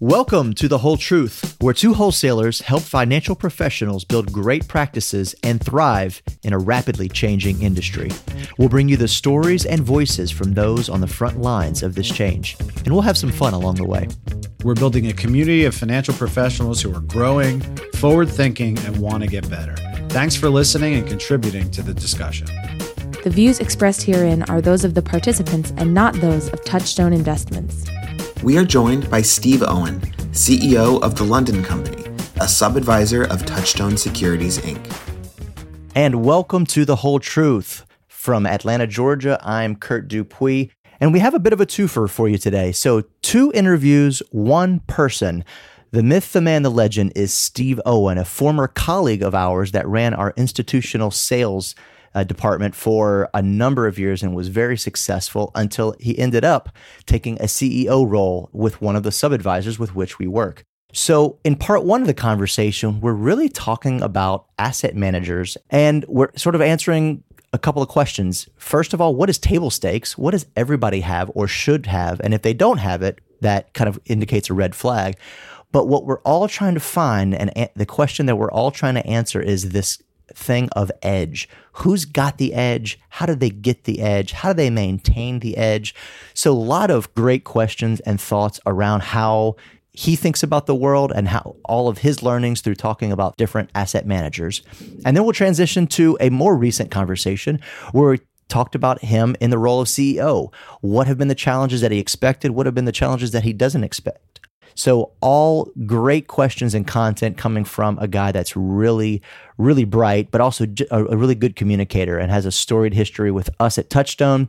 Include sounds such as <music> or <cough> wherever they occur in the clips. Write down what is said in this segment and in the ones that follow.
Welcome to The Whole Truth, where two wholesalers help financial professionals build great practices and thrive in a rapidly changing industry. We'll bring you the stories and voices from those on the front lines of this change, and we'll have some fun along the way. We're building a community of financial professionals who are growing, forward thinking, and want to get better. Thanks for listening and contributing to the discussion. The views expressed herein are those of the participants and not those of Touchstone Investments. We are joined by Steve Owen, CEO of the London Company, a sub advisor of Touchstone Securities, Inc. And welcome to The Whole Truth. From Atlanta, Georgia, I'm Kurt Dupuis, and we have a bit of a twofer for you today. So, two interviews, one person. The myth, the man, the legend is Steve Owen, a former colleague of ours that ran our institutional sales uh, department for a number of years and was very successful until he ended up taking a CEO role with one of the sub advisors with which we work. So, in part one of the conversation, we're really talking about asset managers and we're sort of answering a couple of questions. First of all, what is table stakes? What does everybody have or should have? And if they don't have it, that kind of indicates a red flag. But what we're all trying to find, and the question that we're all trying to answer is this thing of edge. Who's got the edge? How do they get the edge? How do they maintain the edge? So, a lot of great questions and thoughts around how he thinks about the world and how all of his learnings through talking about different asset managers. And then we'll transition to a more recent conversation where we talked about him in the role of CEO. What have been the challenges that he expected? What have been the challenges that he doesn't expect? So, all great questions and content coming from a guy that's really, really bright, but also a really good communicator and has a storied history with us at Touchstone.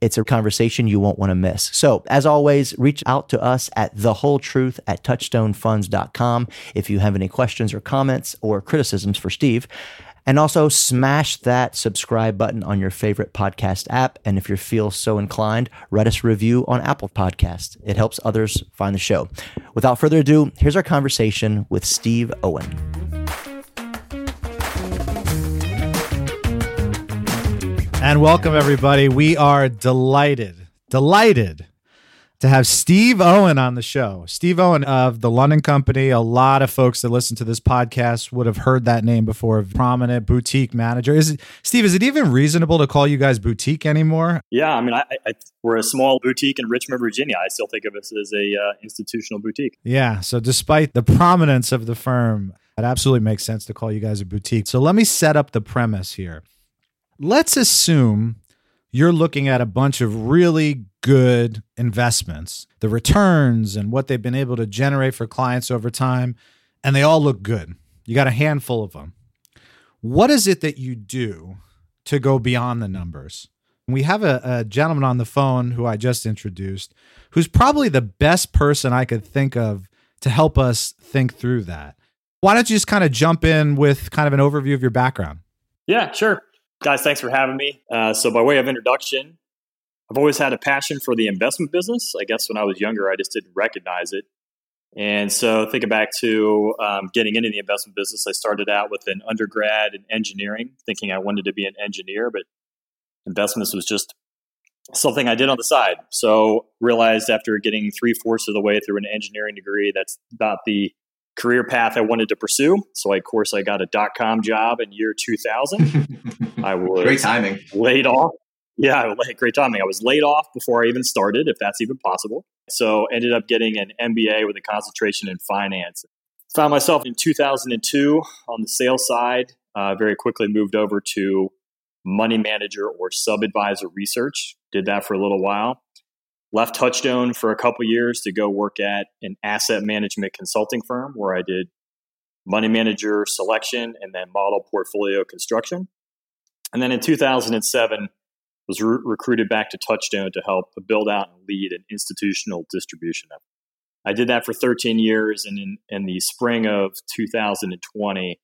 It's a conversation you won't want to miss. So, as always, reach out to us at the whole truth at touchstonefunds.com if you have any questions or comments or criticisms for Steve. And also smash that subscribe button on your favorite podcast app. And if you feel so inclined, write us a review on Apple Podcasts. It helps others find the show. Without further ado, here's our conversation with Steve Owen. And welcome, everybody. We are delighted, delighted to have Steve Owen on the show. Steve Owen of the London Company. A lot of folks that listen to this podcast would have heard that name before. Prominent boutique manager. Is it Steve? Is it even reasonable to call you guys boutique anymore? Yeah, I mean, I, I, we're a small boutique in Richmond, Virginia. I still think of us as a uh, institutional boutique. Yeah. So despite the prominence of the firm, it absolutely makes sense to call you guys a boutique. So let me set up the premise here. Let's assume you're looking at a bunch of really good investments, the returns and what they've been able to generate for clients over time, and they all look good. You got a handful of them. What is it that you do to go beyond the numbers? We have a, a gentleman on the phone who I just introduced who's probably the best person I could think of to help us think through that. Why don't you just kind of jump in with kind of an overview of your background? Yeah, sure. Guys, thanks for having me. Uh, so, by way of introduction, I've always had a passion for the investment business. I guess when I was younger, I just didn't recognize it. And so, thinking back to um, getting into the investment business, I started out with an undergrad in engineering, thinking I wanted to be an engineer, but investments was just something I did on the side. So, realized after getting three fourths of the way through an engineering degree, that's not the career path I wanted to pursue. So, of course, I got a dot com job in year 2000. <laughs> I was great timing. Laid off. Yeah, <laughs> great timing. I was laid off before I even started, if that's even possible. So, ended up getting an MBA with a concentration in finance. Found myself in 2002 on the sales side. Uh, very quickly moved over to money manager or sub advisor research. Did that for a little while left Touchstone for a couple years to go work at an asset management consulting firm where I did money manager selection and then model portfolio construction. And then in 2007, was re- recruited back to Touchstone to help build out and lead an institutional distribution effort. I did that for 13 years, and in, in the spring of 2020,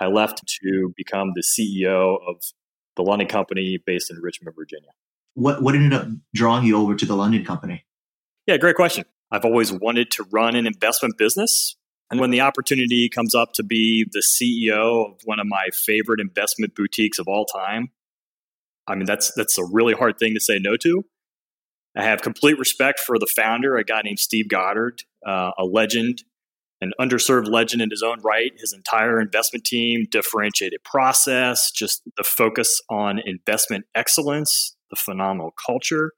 I left to become the CEO of the London company based in Richmond, Virginia what what ended up drawing you over to the London company? Yeah, great question. I've always wanted to run an investment business. And when the opportunity comes up to be the CEO of one of my favorite investment boutiques of all time, I mean that's that's a really hard thing to say no to. I have complete respect for the founder, a guy named Steve Goddard, uh, a legend, an underserved legend in his own right. His entire investment team, differentiated process, just the focus on investment excellence, the phenomenal culture.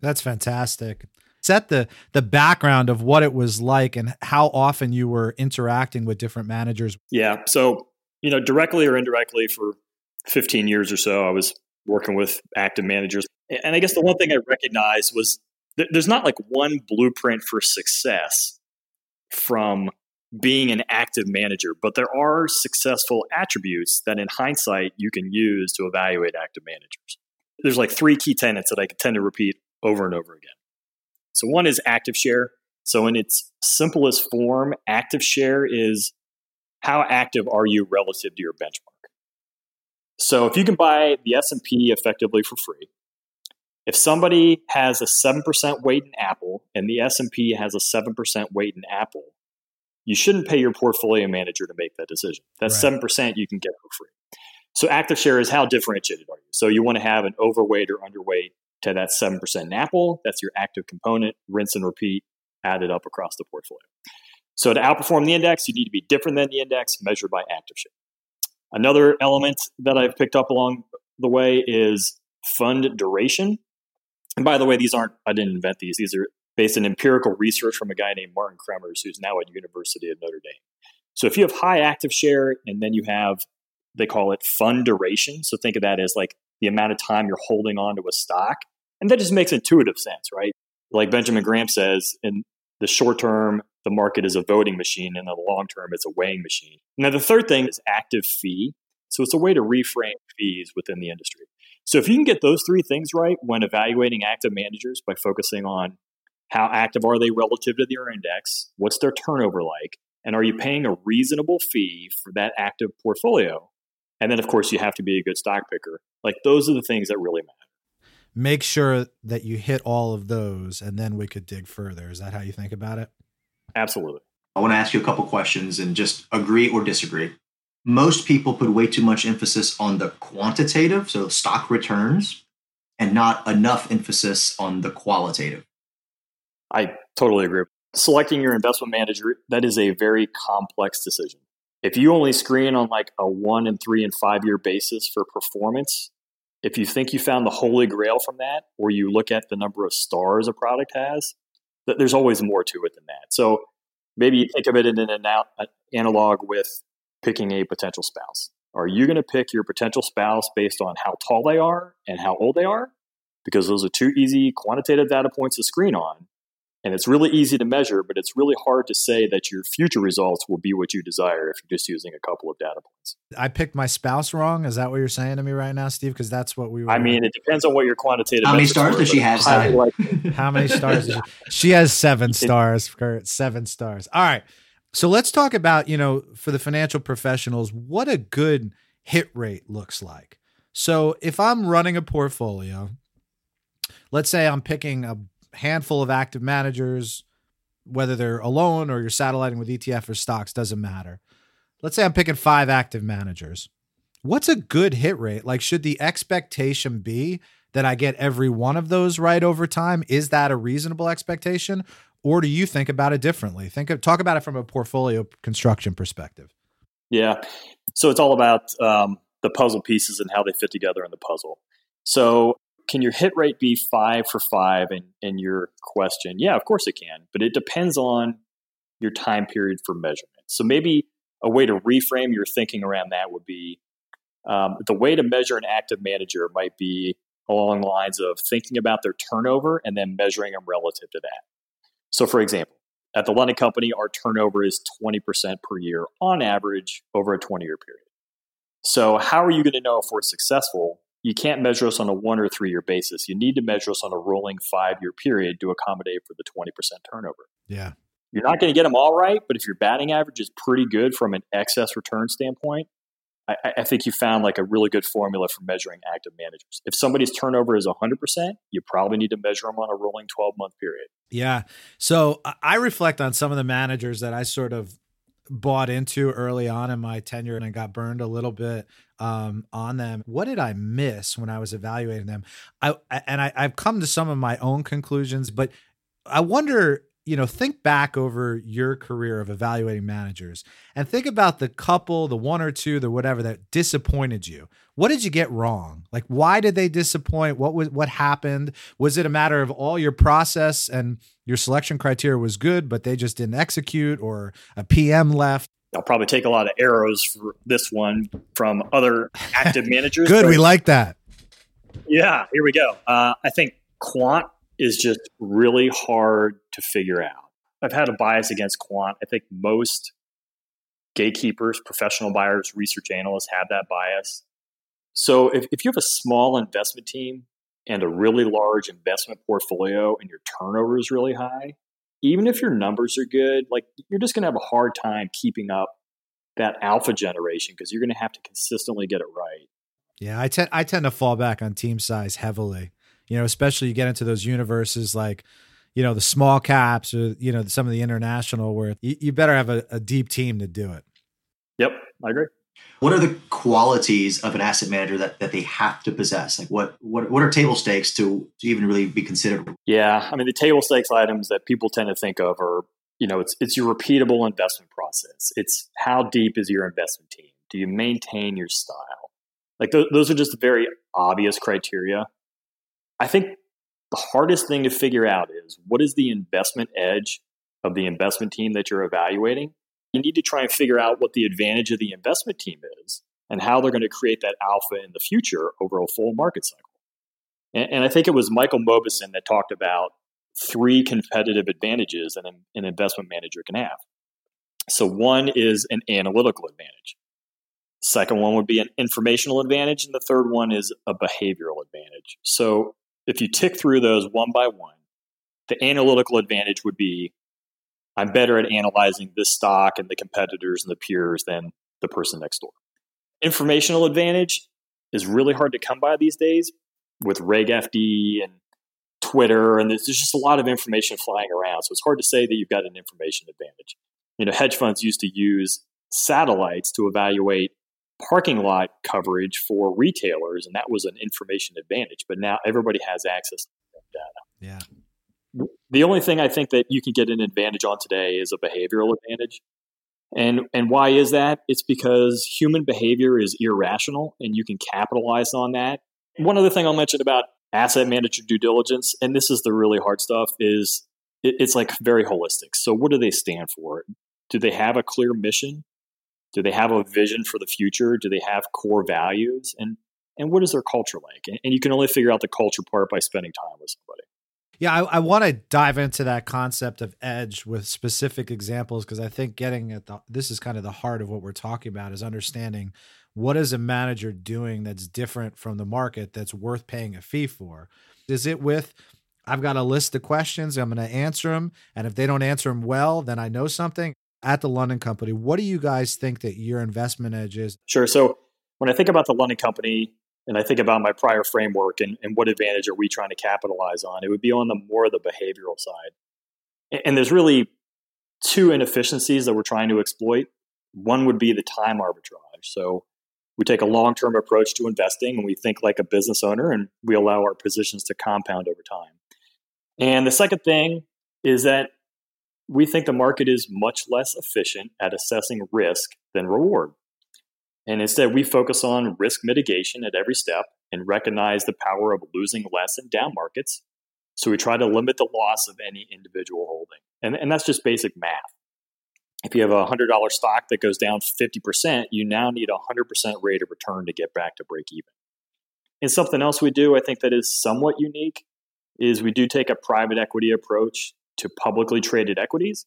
That's fantastic. Set the the background of what it was like and how often you were interacting with different managers. Yeah. So, you know, directly or indirectly for 15 years or so, I was working with active managers. And I guess the one thing I recognized was th- there's not like one blueprint for success from being an active manager, but there are successful attributes that in hindsight you can use to evaluate active managers. There's like three key tenets that I tend to repeat over and over again. So one is active share. So in its simplest form, active share is how active are you relative to your benchmark? So if you can buy the S&P effectively for free, if somebody has a 7% weight in Apple and the S&P has a 7% weight in Apple, you shouldn't pay your portfolio manager to make that decision. That's right. 7% you can get for free. So active share is how differentiated are you? So you want to have an overweight or underweight to that 7% in Apple. That's your active component, rinse and repeat, added up across the portfolio. So to outperform the index, you need to be different than the index measured by active share. Another element that I've picked up along the way is fund duration. And by the way, these aren't, I didn't invent these. These are based on empirical research from a guy named Martin Cremers, who's now at University of Notre Dame. So if you have high active share and then you have, they call it fund duration. So think of that as like the amount of time you're holding on to a stock. And that just makes intuitive sense, right? Like Benjamin Graham says, in the short term, the market is a voting machine, and in the long term, it's a weighing machine. Now, the third thing is active fee. So it's a way to reframe fees within the industry. So if you can get those three things right when evaluating active managers by focusing on how active are they relative to their index, what's their turnover like, and are you paying a reasonable fee for that active portfolio? And then, of course, you have to be a good stock picker. Like those are the things that really matter. Make sure that you hit all of those, and then we could dig further. Is that how you think about it? Absolutely. I want to ask you a couple questions and just agree or disagree. Most people put way too much emphasis on the quantitative, so stock returns, and not enough emphasis on the qualitative. I totally agree. Selecting your investment manager, that is a very complex decision. If you only screen on like a one and three and five year basis for performance, if you think you found the holy grail from that, or you look at the number of stars a product has, there's always more to it than that. So maybe you think of it in an analog with picking a potential spouse. Are you going to pick your potential spouse based on how tall they are and how old they are? Because those are two easy quantitative data points to screen on. And it's really easy to measure, but it's really hard to say that your future results will be what you desire if you're just using a couple of data points. I picked my spouse wrong. Is that what you're saying to me right now, Steve? Because that's what we were. I mean, it depends on what your quantitative. How many stars does she have? Like, <laughs> how many stars? She, she has seven stars. Seven stars. All right. So let's talk about, you know, for the financial professionals, what a good hit rate looks like. So if I'm running a portfolio, let's say I'm picking a handful of active managers, whether they're alone or you're satelliting with ETF or stocks, doesn't matter. Let's say I'm picking five active managers. What's a good hit rate? Like, should the expectation be that I get every one of those right over time? Is that a reasonable expectation? Or do you think about it differently? Think of, talk about it from a portfolio construction perspective. Yeah. So it's all about um, the puzzle pieces and how they fit together in the puzzle. So can your hit rate be five for five in, in your question? Yeah, of course it can, but it depends on your time period for measurement. So maybe a way to reframe your thinking around that would be um, the way to measure an active manager might be along the lines of thinking about their turnover and then measuring them relative to that. So, for example, at the London Company, our turnover is 20% per year on average over a 20 year period. So, how are you going to know if we're successful you can't measure us on a one or three year basis. You need to measure us on a rolling five year period to accommodate for the 20% turnover. Yeah. You're not going to get them all right, but if your batting average is pretty good from an excess return standpoint, I, I, think you found like a really good formula for measuring active managers. If somebody's turnover is 100%, you probably need to measure them on a rolling 12 month period. Yeah. So I reflect on some of the managers that I sort of bought into early on in my tenure and I got burned a little bit um, on them. What did I miss when I was evaluating them? I and I, I've come to some of my own conclusions, but I wonder you know, think back over your career of evaluating managers and think about the couple, the one or two, the whatever that disappointed you. What did you get wrong? Like, why did they disappoint? What was what happened? Was it a matter of all your process and your selection criteria was good, but they just didn't execute, or a PM left? I'll probably take a lot of arrows for this one from other <laughs> active managers. good, we like that. Yeah, here we go. Uh, I think quant is just really hard to figure out. I've had a bias against quant. I think most gatekeepers, professional buyers, research analysts have that bias. So if, if you have a small investment team and a really large investment portfolio and your turnover is really high, even if your numbers are good, like you're just going to have a hard time keeping up that alpha generation because you're going to have to consistently get it right. Yeah, I tend I tend to fall back on team size heavily you know, especially you get into those universes like, you know, the small caps or, you know, some of the international where you, you better have a, a deep team to do it. Yep, I agree. What are the qualities of an asset manager that, that they have to possess? Like what, what what are table stakes to, to even really be considered? Yeah, I mean the table stakes items that people tend to think of are, you know, it's it's your repeatable investment process. It's how deep is your investment team? Do you maintain your style? Like th- those are just very obvious criteria. I think the hardest thing to figure out is what is the investment edge of the investment team that you're evaluating? You need to try and figure out what the advantage of the investment team is and how they're going to create that alpha in the future over a full market cycle. And, and I think it was Michael Mauboussin that talked about three competitive advantages that an, an investment manager can have. So one is an analytical advantage. Second one would be an informational advantage, and the third one is a behavioral advantage. So if you tick through those one by one, the analytical advantage would be I'm better at analyzing this stock and the competitors and the peers than the person next door. Informational advantage is really hard to come by these days with Reg FD and Twitter, and there's just a lot of information flying around. So it's hard to say that you've got an information advantage. You know, hedge funds used to use satellites to evaluate parking lot coverage for retailers, and that was an information advantage. But now everybody has access to that data. Yeah. The only thing I think that you can get an advantage on today is a behavioral advantage. And and why is that? It's because human behavior is irrational and you can capitalize on that. One other thing I'll mention about asset manager due diligence, and this is the really hard stuff, is it, it's like very holistic. So what do they stand for? Do they have a clear mission? Do they have a vision for the future? Do they have core values? And and what is their culture like? And, and you can only figure out the culture part by spending time with somebody. Yeah, I, I want to dive into that concept of edge with specific examples because I think getting at the this is kind of the heart of what we're talking about is understanding what is a manager doing that's different from the market that's worth paying a fee for. Is it with I've got a list of questions, I'm going to answer them, and if they don't answer them well, then I know something at the London Company. What do you guys think that your investment edge is? Sure. So when I think about the London Company and I think about my prior framework and, and what advantage are we trying to capitalize on, it would be on the more of the behavioral side. And, and there's really two inefficiencies that we're trying to exploit. One would be the time arbitrage. So we take a long term approach to investing and we think like a business owner and we allow our positions to compound over time. And the second thing is that we think the market is much less efficient at assessing risk than reward. And instead, we focus on risk mitigation at every step and recognize the power of losing less in down markets. So we try to limit the loss of any individual holding. And, and that's just basic math. If you have a $100 stock that goes down 50%, you now need a 100% rate of return to get back to break even. And something else we do, I think that is somewhat unique, is we do take a private equity approach to publicly traded equities,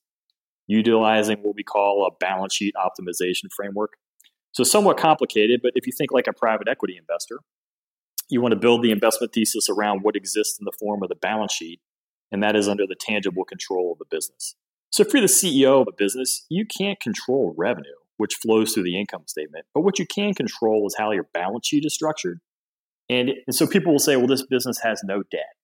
utilizing what we call a balance sheet optimization framework. So, somewhat complicated, but if you think like a private equity investor, you want to build the investment thesis around what exists in the form of the balance sheet, and that is under the tangible control of the business. So, if you're the CEO of a business, you can't control revenue, which flows through the income statement, but what you can control is how your balance sheet is structured. And, and so people will say, well, this business has no debt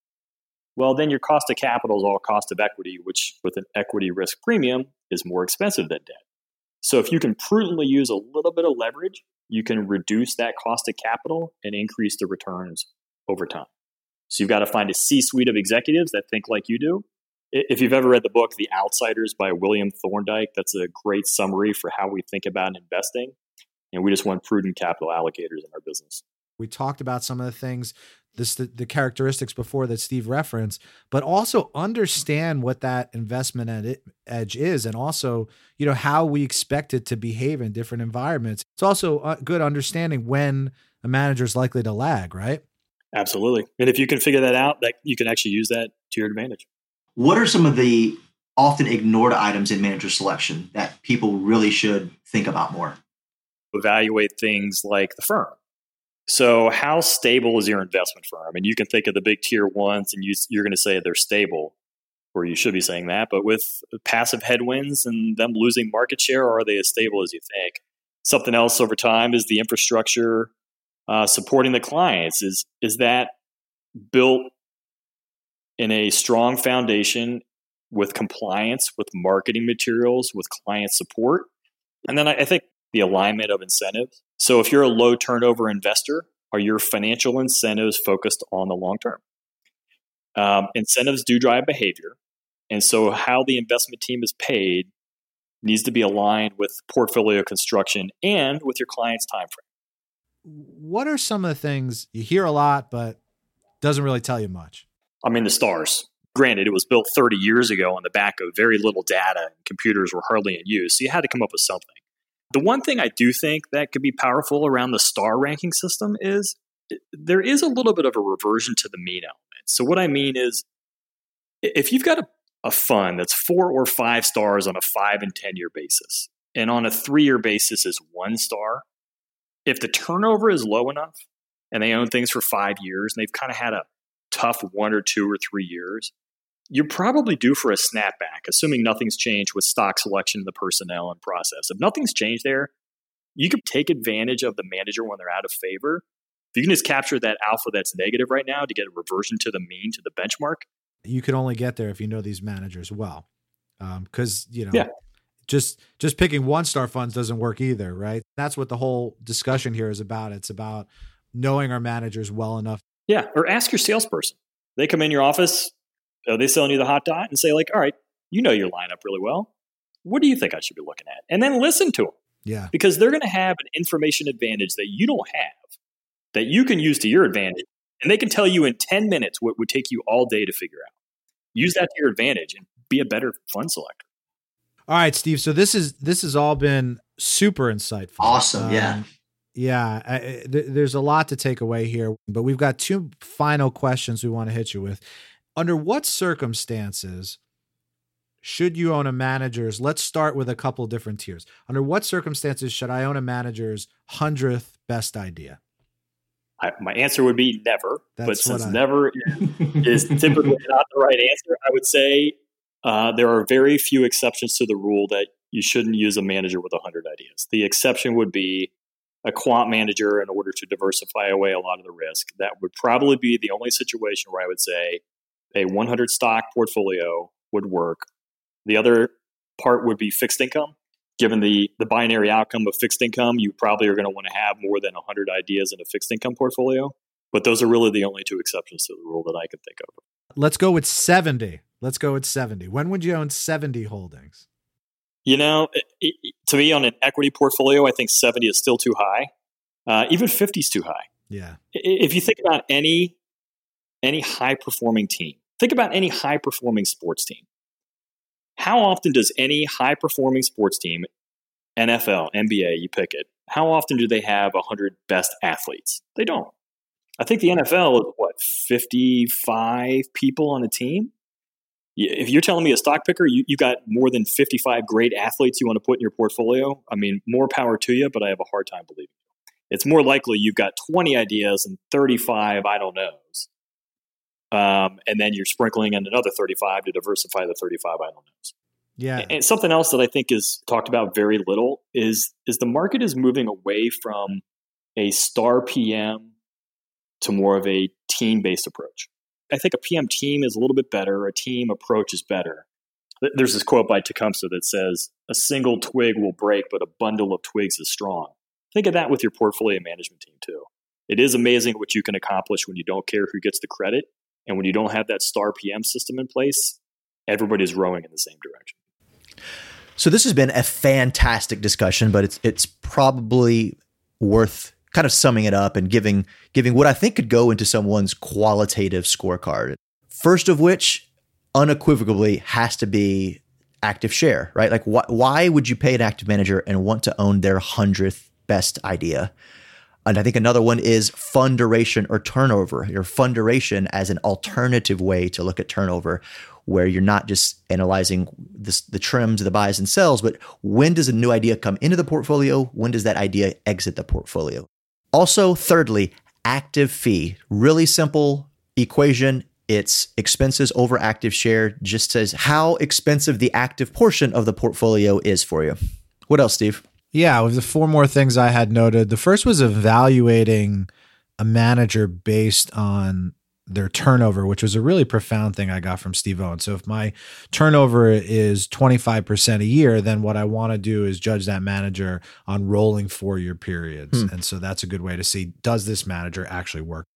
well, then your cost of capital is all cost of equity, which with an equity risk premium is more expensive than debt. So if you can prudently use a little bit of leverage, you can reduce that cost of capital and increase the returns over time. So you've got to find a C suite of executives that think like you do. If you've ever read the book The Outsiders by William Thorndike, that's a great summary for how we think about investing. And we just want prudent capital allocators in our business. We talked about some of the things, this the, the characteristics before that Steve referenced, but also understand what that investment ed- edge is, and also you know how we expect it to behave in different environments. It's also a good understanding when a manager is likely to lag, right? Absolutely. And if you can figure that out, that you can actually use that to your advantage. What are some of the often ignored items in manager selection that people really should think about more? Evaluate things like the firm. So, how stable is your investment firm? And you can think of the big tier ones, and you, you're going to say they're stable, or you should be saying that. But with passive headwinds and them losing market share, are they as stable as you think? Something else over time is the infrastructure uh, supporting the clients. Is is that built in a strong foundation with compliance, with marketing materials, with client support. And then I, I think the alignment of incentives. So if you're a low turnover investor, are your financial incentives focused on the long term? Um, incentives do drive behavior. And so how the investment team is paid needs to be aligned with portfolio construction and with your client's time frame. What are some of the things you hear a lot, but doesn't really tell you much? I mean, the stars. Granted, it was built 30 years ago on the back of very little data and computers were hardly in use. So you had to come up with something. The one thing I do think that could be powerful around the star ranking system is there is a little bit of a reversion to the mean element. So what I mean is if you've got a, a fund that's four or five stars on a five and 10 year basis, and on a three year basis is one star, if the turnover is low enough and they own things for five years and they've kind of had a tough one or two or three years, you're probably due for a snapback, assuming nothing's changed with stock selection, the personnel, and process. If nothing's changed there, you could take advantage of the manager when they're out of favor. If you can just capture that alpha that's negative right now to get a reversion to the mean, to the benchmark. You can only get there if you know these managers well. Because, um, you know, yeah. just just picking one star funds doesn't work either, right? That's what the whole discussion here is about. It's about knowing our managers well enough yeah, or ask your salesperson. They come in your office, are they selling you the hot dot, and say like, "All right, you know your lineup really well. What do you think I should be looking at?" And then listen to them. Yeah, because they're going to have an information advantage that you don't have, that you can use to your advantage, and they can tell you in ten minutes what would take you all day to figure out. Use that to your advantage and be a better fund selector. All right, Steve. So this is this has all been super insightful. Awesome. Um, yeah yeah, I, th- there's a lot to take away here, but we've got two final questions we want to hit you with. Under what circumstances should you own a manager's? Let's start with a couple different tiers. Under what circumstances should I own a manager's hundredth best idea? I, my answer would be never. That's but since I, never is <laughs> typically not the right answer, I would say uh, there are very few exceptions to the rule that you shouldn't use a manager with 100 ideas. The exception would be a quant manager in order to diversify away a lot of the risk. That would probably be the only situation where I would say a 100 stock portfolio would work. The other part would be fixed income. Given the, the binary outcome of fixed income, you probably are going to want to have more than 100 ideas in a fixed income portfolio. But those are really the only two exceptions to the rule that I can think of. Let's go with 70. Let's go with 70. When would you own 70 holdings? You know, it, it, to me, on an equity portfolio, I think 70 is still too high. Uh, even 50 is too high. Yeah. If you think about any any high performing team, think about any high performing sports team. How often does any high performing sports team, NFL, NBA, you pick it, how often do they have 100 best athletes? They don't. I think the NFL is what, 55 people on a team? if you're telling me a stock picker, you, you got more than 55 great athletes you want to put in your portfolio, I mean, more power to you, but I have a hard time believing it. It's more likely you've got 20 ideas and 35 I don't knows. Um, and then you're sprinkling in another 35 to diversify the 35 I don't knows. Yeah. And something else that I think is talked about very little is is the market is moving away from a star PM to more of a team based approach. I think a PM team is a little bit better. A team approach is better. There's this quote by Tecumseh that says, A single twig will break, but a bundle of twigs is strong. Think of that with your portfolio management team, too. It is amazing what you can accomplish when you don't care who gets the credit. And when you don't have that star PM system in place, everybody's rowing in the same direction. So this has been a fantastic discussion, but it's it's probably worth kind of summing it up and giving giving what I think could go into someone's qualitative scorecard. First of which, unequivocally, has to be active share, right? Like, wh- why would you pay an active manager and want to own their hundredth best idea? And I think another one is fund duration or turnover. Your fund duration as an alternative way to look at turnover, where you're not just analyzing this, the trims, the buys and sells, but when does a new idea come into the portfolio? When does that idea exit the portfolio? Also, thirdly, active fee. Really simple equation. It's expenses over active share, just says how expensive the active portion of the portfolio is for you. What else, Steve? Yeah, with the four more things I had noted. The first was evaluating a manager based on their turnover, which was a really profound thing I got from Steve Owen. So if my turnover is 25% a year, then what I want to do is judge that manager on rolling four year periods. Hmm. And so that's a good way to see does this manager actually work?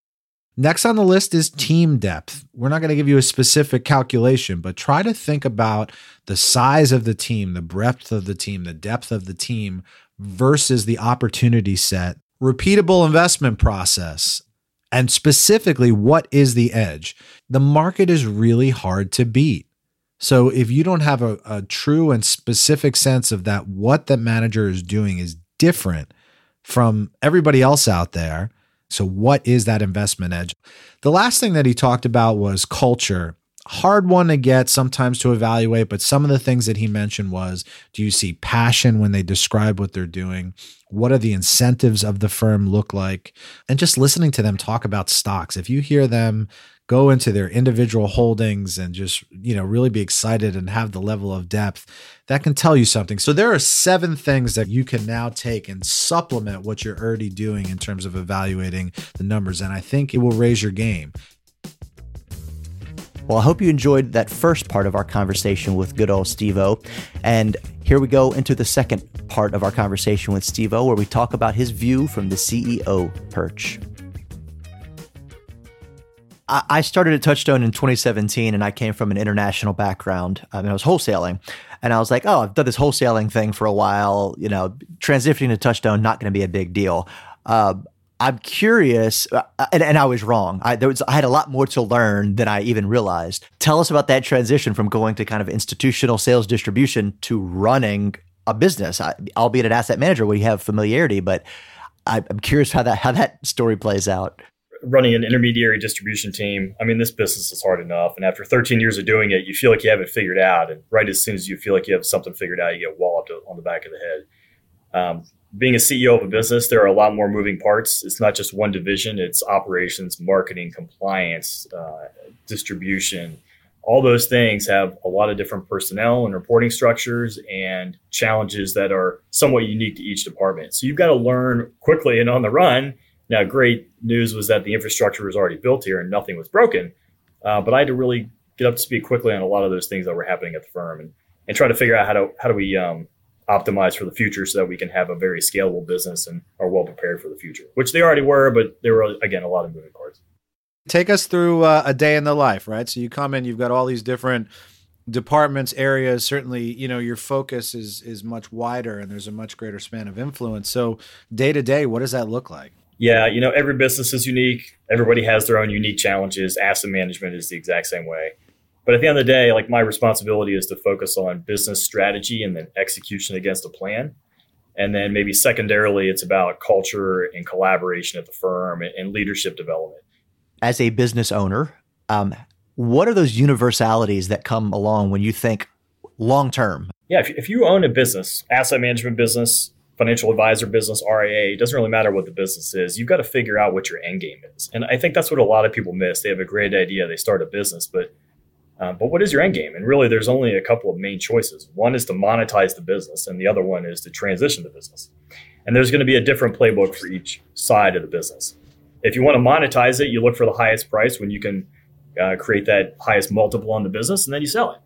Next on the list is team depth. We're not going to give you a specific calculation, but try to think about the size of the team, the breadth of the team, the depth of the team versus the opportunity set. Repeatable investment process. And specifically, what is the edge? The market is really hard to beat. So if you don't have a, a true and specific sense of that, what the manager is doing is different from everybody else out there. So, what is that investment edge? The last thing that he talked about was culture hard one to get sometimes to evaluate but some of the things that he mentioned was do you see passion when they describe what they're doing? What are the incentives of the firm look like? And just listening to them talk about stocks. If you hear them go into their individual holdings and just you know really be excited and have the level of depth that can tell you something. So there are seven things that you can now take and supplement what you're already doing in terms of evaluating the numbers. And i think it will raise your game well, I hope you enjoyed that first part of our conversation with good old Steve O. And here we go into the second part of our conversation with Steve O, where we talk about his view from the CEO perch. I started at Touchstone in 2017 and I came from an international background. I mean, I was wholesaling and I was like, oh, I've done this wholesaling thing for a while. You know, transitioning to Touchstone, not going to be a big deal. Uh, I'm curious, uh, and, and, I was wrong. I, was, I had a lot more to learn than I even realized. Tell us about that transition from going to kind of institutional sales distribution to running a business, I, albeit an asset manager where you have familiarity. But I, I'm curious how that how that story plays out. Running an intermediary distribution team, I mean, this business is hard enough. And after 13 years of doing it, you feel like you have it figured out. And right as soon as you feel like you have something figured out, you get walloped on the back of the head. Um, being a CEO of a business, there are a lot more moving parts. It's not just one division, it's operations, marketing, compliance, uh, distribution. All those things have a lot of different personnel and reporting structures and challenges that are somewhat unique to each department. So you've got to learn quickly and on the run. Now, great news was that the infrastructure was already built here and nothing was broken. Uh, but I had to really get up to speed quickly on a lot of those things that were happening at the firm and, and try to figure out how to how do we um, optimize for the future so that we can have a very scalable business and are well prepared for the future, which they already were, but there were, again, a lot of moving parts. Take us through uh, a day in the life, right? So you come in, you've got all these different departments, areas. Certainly, you know, your focus is is much wider and there's a much greater span of influence. So day to day, what does that look like? Yeah, you know, every business is unique. Everybody has their own unique challenges. Asset management is the exact same way. But at the end of the day, like my responsibility is to focus on business strategy and then execution against a plan. And then maybe secondarily, it's about culture and collaboration at the firm and leadership development. As a business owner, um, what are those universalities that come along when you think long term? Yeah, if, if you own a business, asset management business, financial advisor business, RIA, it doesn't really matter what the business is. You've got to figure out what your end game is. And I think that's what a lot of people miss. They have a great idea, they start a business, but uh, but what is your end game? And really, there's only a couple of main choices. One is to monetize the business, and the other one is to transition the business. And there's going to be a different playbook for each side of the business. If you want to monetize it, you look for the highest price when you can uh, create that highest multiple on the business, and then you sell it.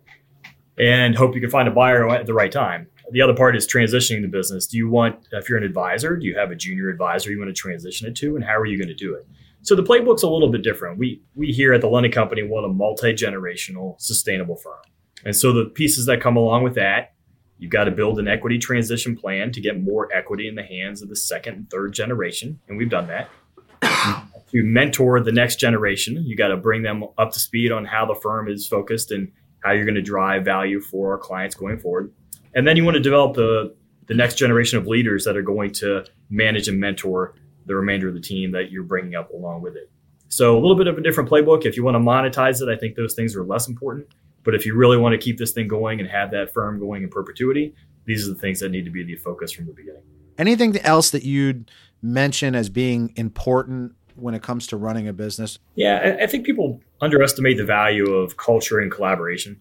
and hope you can find a buyer at the right time. The other part is transitioning the business. Do you want, if you're an advisor, do you have a junior advisor you want to transition it to, and how are you going to do it? So the playbook's a little bit different. We we here at the London Company want a multi generational, sustainable firm, and so the pieces that come along with that, you've got to build an equity transition plan to get more equity in the hands of the second and third generation, and we've done that. <coughs> to mentor the next generation, you got to bring them up to speed on how the firm is focused and how you're going to drive value for our clients going forward. And then you want to develop the, the next generation of leaders that are going to manage and mentor the remainder of the team that you're bringing up along with it. So a little bit of a different playbook. If you want to monetize it, I think those things are less important. But if you really want to keep this thing going and have that firm going in perpetuity, these are the things that need to be the focus from the beginning. Anything else that you'd mention as being important when it comes to running a business? Yeah, I, think people underestimate the value of culture and collaboration.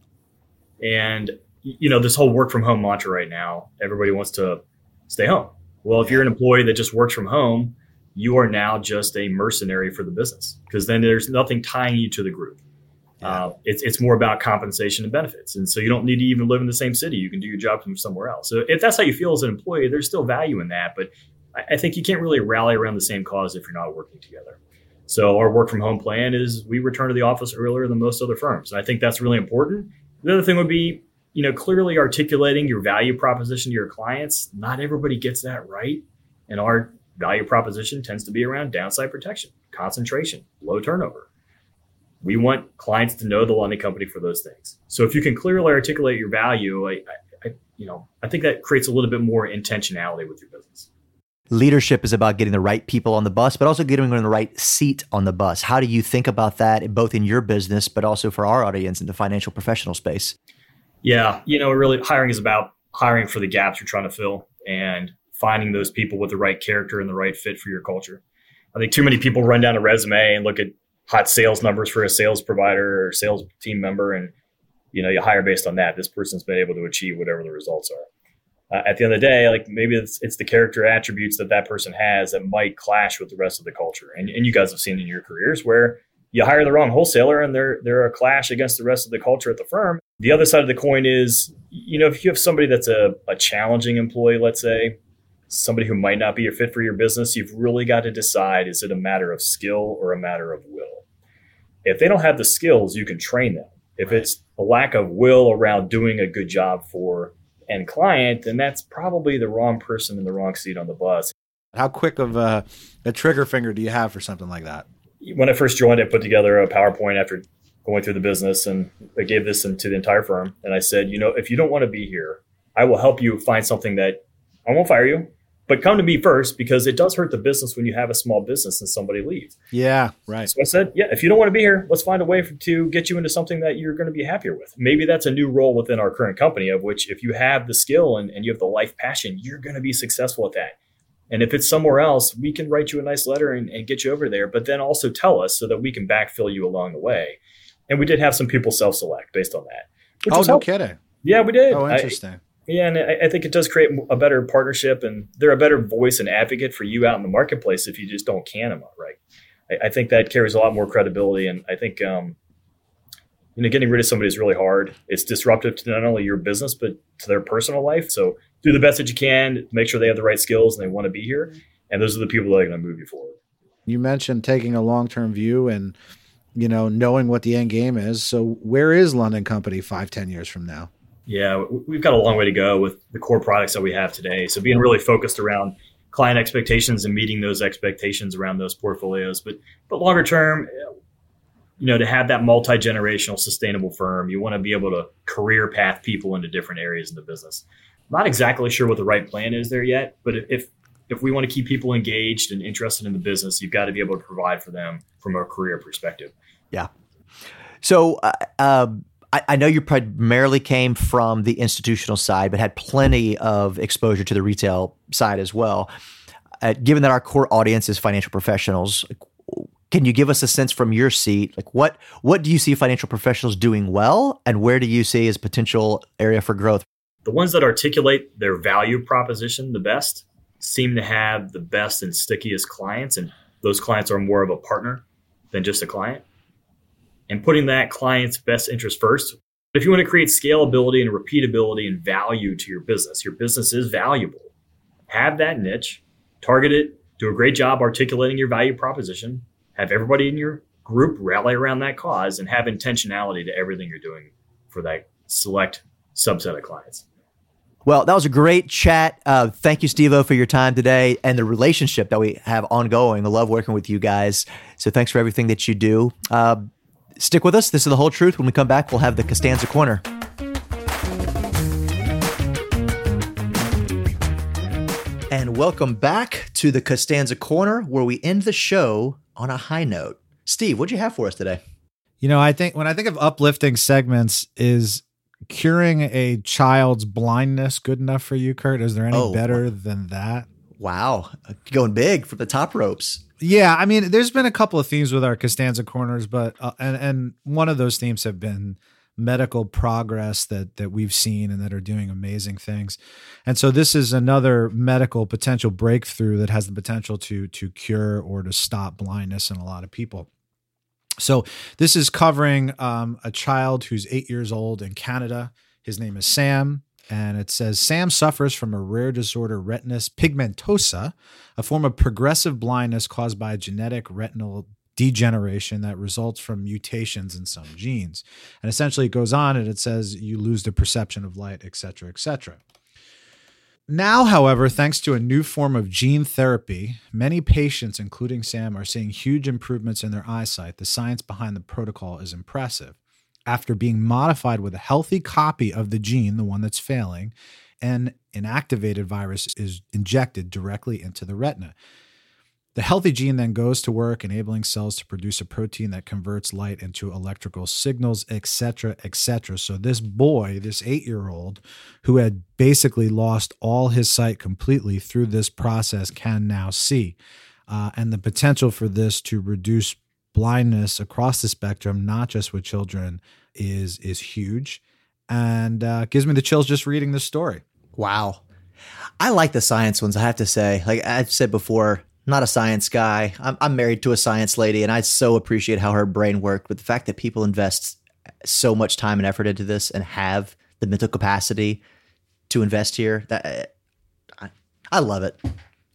And you know, this whole work from home mantra right now, everybody wants to stay home. Well, if you're an employee that just works from home, you are now just a mercenary for the business because then there's nothing tying you to the group. Yeah. Uh, it's, it's more about compensation and benefits. And so you don't need to even live in the same city. You can do your job from somewhere else. So if that's how you feel as an employee, there's still value in that. But I think you can't really rally around the same cause if you're not working together. So our work from home plan is we return to the office earlier than most other firms. And I think that's really important. The other thing would be, you know, clearly articulating your value proposition to your clients. Not everybody gets that right. And our value proposition tends to be around downside protection, concentration, low turnover. We want clients to know the London company for those things. So if you can clearly articulate your value, I, I, you know, I think that creates a little bit more intentionality with your business leadership is about getting the right people on the bus, but also getting them in the right seat on the bus. How do you think about that, both in your business, but also for our audience in the financial professional space? Yeah, you know, really hiring is about hiring for the gaps you're trying to fill and finding those people with the right character and the right fit for your culture. I think too many people run down a resume and look at hot sales numbers for a sales provider or sales team member and you know you hire based on that this person's been able to achieve whatever the results are uh, at the end of the day, like maybe it's, it's the character attributes that that person has that might clash with the rest of the culture. And, and you guys have seen in your careers where you hire the wrong wholesaler and they're, they're a clash against the rest of the culture at the firm. The other side of the coin is, you know, if you have somebody that's a, a challenging employee, let's say, somebody who might not be a fit for your business, you've really got to decide is it a matter of skill or a matter of will? If they don't have the skills, you can train them. If right. it's a lack of will around doing a good job for and client, then that's probably the wrong person in the wrong seat on the bus. How quick of a, a trigger finger do you have for something like that? When I first joined, I put together a PowerPoint after going through the business and I gave this to the entire firm. And I said, you know, if you don't want to be here, I will help you find something that I won't fire you but come to me first because it does hurt the business when you have a small business and somebody leaves. Yeah, right. So I said, yeah, if you don't want to be here, let's find a way for, to get you into something that you're going to be happier with. Maybe that's a new role within our current company, of which if you have the skill and, and you have the life passion, you're going to be successful at that. And if it's somewhere else, we can write you a nice letter and, and get you over there, but then also tell us so that we can backfill you along the way. And we did have some people self select based on that. Oh, no helpful. kidding. Yeah, we did. Oh, interesting. I, yeah, and I, I, think it does create a better partnership, and they're a better voice and advocate for you out in the marketplace if you just don't can them right. I, I think that carries a lot more credibility, and I think um, you know getting rid of somebody is really hard. It's disruptive to not only your business but to their personal life. So do the best that you can, make sure they have the right skills and they want to be here, and those are the people that are going to move you forward. You mentioned taking a long term view and you know knowing what the end game is. So where is London Company five, ten years from now? Yeah, we've got a long way to go with the core products that we have today. So being really focused around client expectations and meeting those expectations around those portfolios. But but longer term, you know, to have that multi generational sustainable firm, you want to be able to career path people into different areas in the business. Not exactly sure what the right plan is there yet, but if if we want to keep people engaged and interested in the business, you've got to be able to provide for them from a career perspective. Yeah. So. Uh, uh I, I know you primarily came from the institutional side, but had plenty of exposure to the retail side as well. Uh, given that our core audience is financial professionals, can you give us a sense from your seat like what what do you see financial professionals doing well and where do you see as potential area for growth the ones that articulate their value proposition the best seem to have the best and stickiest clients and those clients are more of a partner than just a client and putting that client's best interest first But if you want to create scalability and repeatability and value to your business, your business is valuable. Have that niche, target it, do a great job articulating your value proposition, have everybody in your group rally around that cause, and have intentionality to everything you're doing for that select subset of clients. Well, that was a great chat. Uh, thank you, Steve O for your time today and the relationship that we have ongoing. I love working with you guys. So thanks for everything that you do. Uh, stick with us. This is the whole truth. When we come back, we'll have the Costanza Corner. And welcome back to the Costanza Corner, where we end the show on a high note. Steve, what'd you have for us today? You know, I think when I think of uplifting segments, is curing a child's blindness good enough for you, Kurt? Is there any oh, better than that? Wow, going big for the top ropes. Yeah, I mean, there's been a couple of themes with our Costanza corners, but uh, and and one of those themes have been medical progress that that we've seen and that are doing amazing things. And so this is another medical potential breakthrough that has the potential to to cure or to stop blindness in a lot of people. So this is covering um, a child who's eight years old in Canada. His name is Sam. And it says Sam suffers from a rare disorder, retinitis pigmentosa, a form of progressive blindness caused by genetic retinal degeneration that results from mutations in some genes. And essentially, it goes on and it says you lose the perception of light, et cetera, et cetera. Now, however, thanks to a new form of gene therapy, many patients, including Sam, are seeing huge improvements in their eyesight. The science behind the protocol is impressive. After being modified with a healthy copy of the gene, the one that's failing, an inactivated virus is injected directly into the retina. The healthy gene then goes to work, enabling cells to produce a protein that converts light into electrical signals, etc., etc. So this boy, this eight-year-old, who had basically lost all his sight completely through this process, can now see, uh, and the potential for this to reduce blindness across the spectrum, not just with children, is is huge, and uh, gives me the chills just reading this story. Wow. I like the science ones, I have to say. Like I've said before, not a science guy. I'm, I'm married to a science lady, and I so appreciate how her brain worked. But the fact that people invest so much time and effort into this and have the mental capacity to invest here, that I, I love it.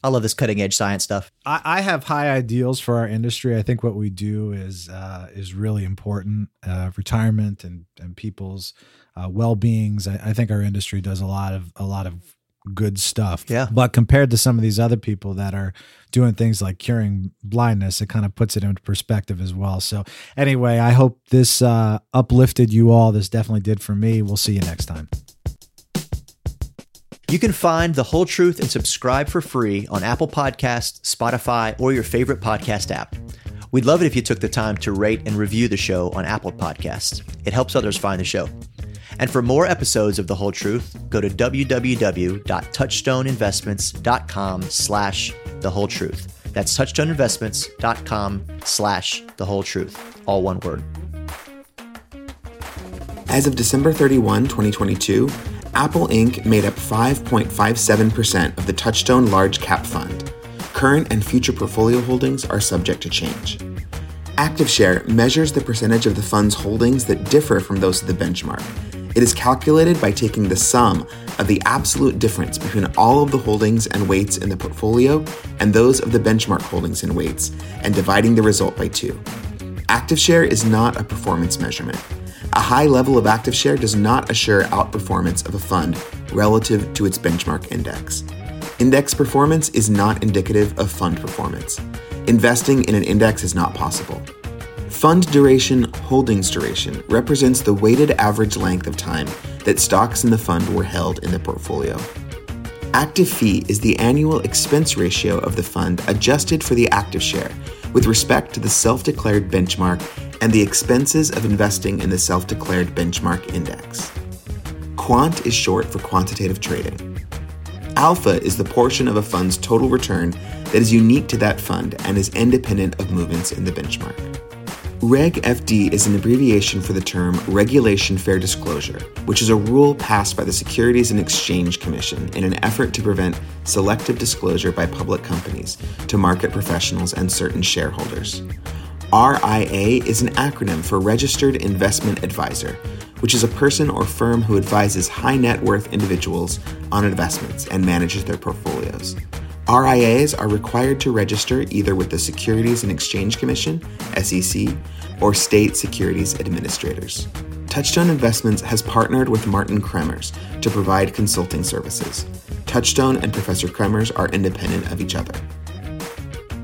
I love this cutting edge science stuff. I, I, have high ideals for our industry. I think what we do is uh, is really important. Uh, retirement and and people's uh, well beings. I, I, think our industry does a lot of a lot of good stuff. Yeah. But compared to some of these other people that are doing things like curing blindness, it kind of puts it into perspective as well. So, anyway, I hope this uh, uplifted you all. This definitely did for me. We'll see you next time. You can find The Whole Truth and subscribe for free on Apple Podcasts, Spotify, or your favorite podcast app. We'd love it if you took the time to rate and review the show on Apple Podcasts. It helps others find the show. And for more episodes of The Whole Truth, go to www.touchstoneinvestments.com slash The Whole Truth. That's touchstoneinvestments.com slash The Whole Truth. All one word. As of December 31, 2022, Apple Inc. made up 5.57% of the Touchstone Large Cap Fund. Current and future portfolio holdings are subject to change. ActiveShare measures the percentage of the fund's holdings that differ from those of the benchmark it is calculated by taking the sum of the absolute difference between all of the holdings and weights in the portfolio and those of the benchmark holdings and weights and dividing the result by 2. ActiveShare is not a performance measurement. A high level of active share does not assure outperformance of a fund relative to its benchmark index. Index performance is not indicative of fund performance. Investing in an index is not possible. Fund duration holdings duration represents the weighted average length of time that stocks in the fund were held in the portfolio. Active fee is the annual expense ratio of the fund adjusted for the active share with respect to the self declared benchmark and the expenses of investing in the self declared benchmark index. Quant is short for quantitative trading. Alpha is the portion of a fund's total return that is unique to that fund and is independent of movements in the benchmark. Reg FD is an abbreviation for the term Regulation Fair Disclosure, which is a rule passed by the Securities and Exchange Commission in an effort to prevent selective disclosure by public companies to market professionals and certain shareholders. RIA is an acronym for Registered Investment Advisor, which is a person or firm who advises high net worth individuals on investments and manages their portfolios. RIAs are required to register either with the Securities and Exchange Commission, SEC, or state securities administrators. Touchstone Investments has partnered with Martijn Cremers to provide consulting services. Touchstone and Professor Cremers are independent of each other.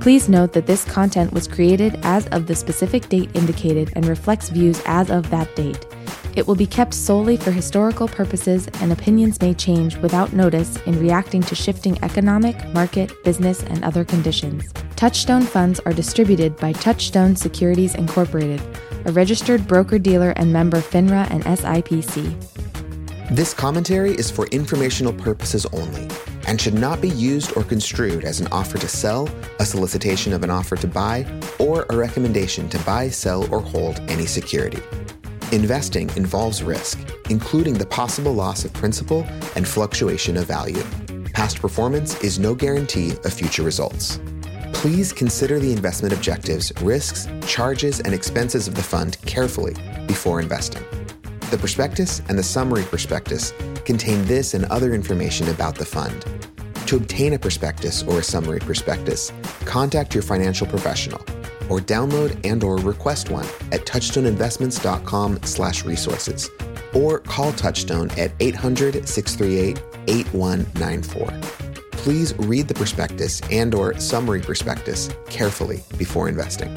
Please note that this content was created as of the specific date indicated and reflects views as of that date. It will be kept solely for historical purposes, and opinions may change without notice in reacting to shifting economic, market, business, and other conditions. Touchstone funds are distributed by Touchstone Securities Incorporated, a registered broker dealer and member FINRA and SIPC. This commentary is for informational purposes only and should not be used or construed as an offer to sell, a solicitation of an offer to buy, or a recommendation to buy, sell, or hold any security. Investing involves risk, including the possible loss of principal and fluctuation of value. Past performance is no guarantee of future results. Please consider the investment objectives, risks, charges, and expenses of the fund carefully before investing. The prospectus and the summary prospectus contain this and other information about the fund. To obtain a prospectus or a summary prospectus, contact your financial professional or download and or request one at touchstoneinvestments.com/resources or call Touchstone at 800-638-8194. Please read the prospectus and or summary prospectus carefully before investing.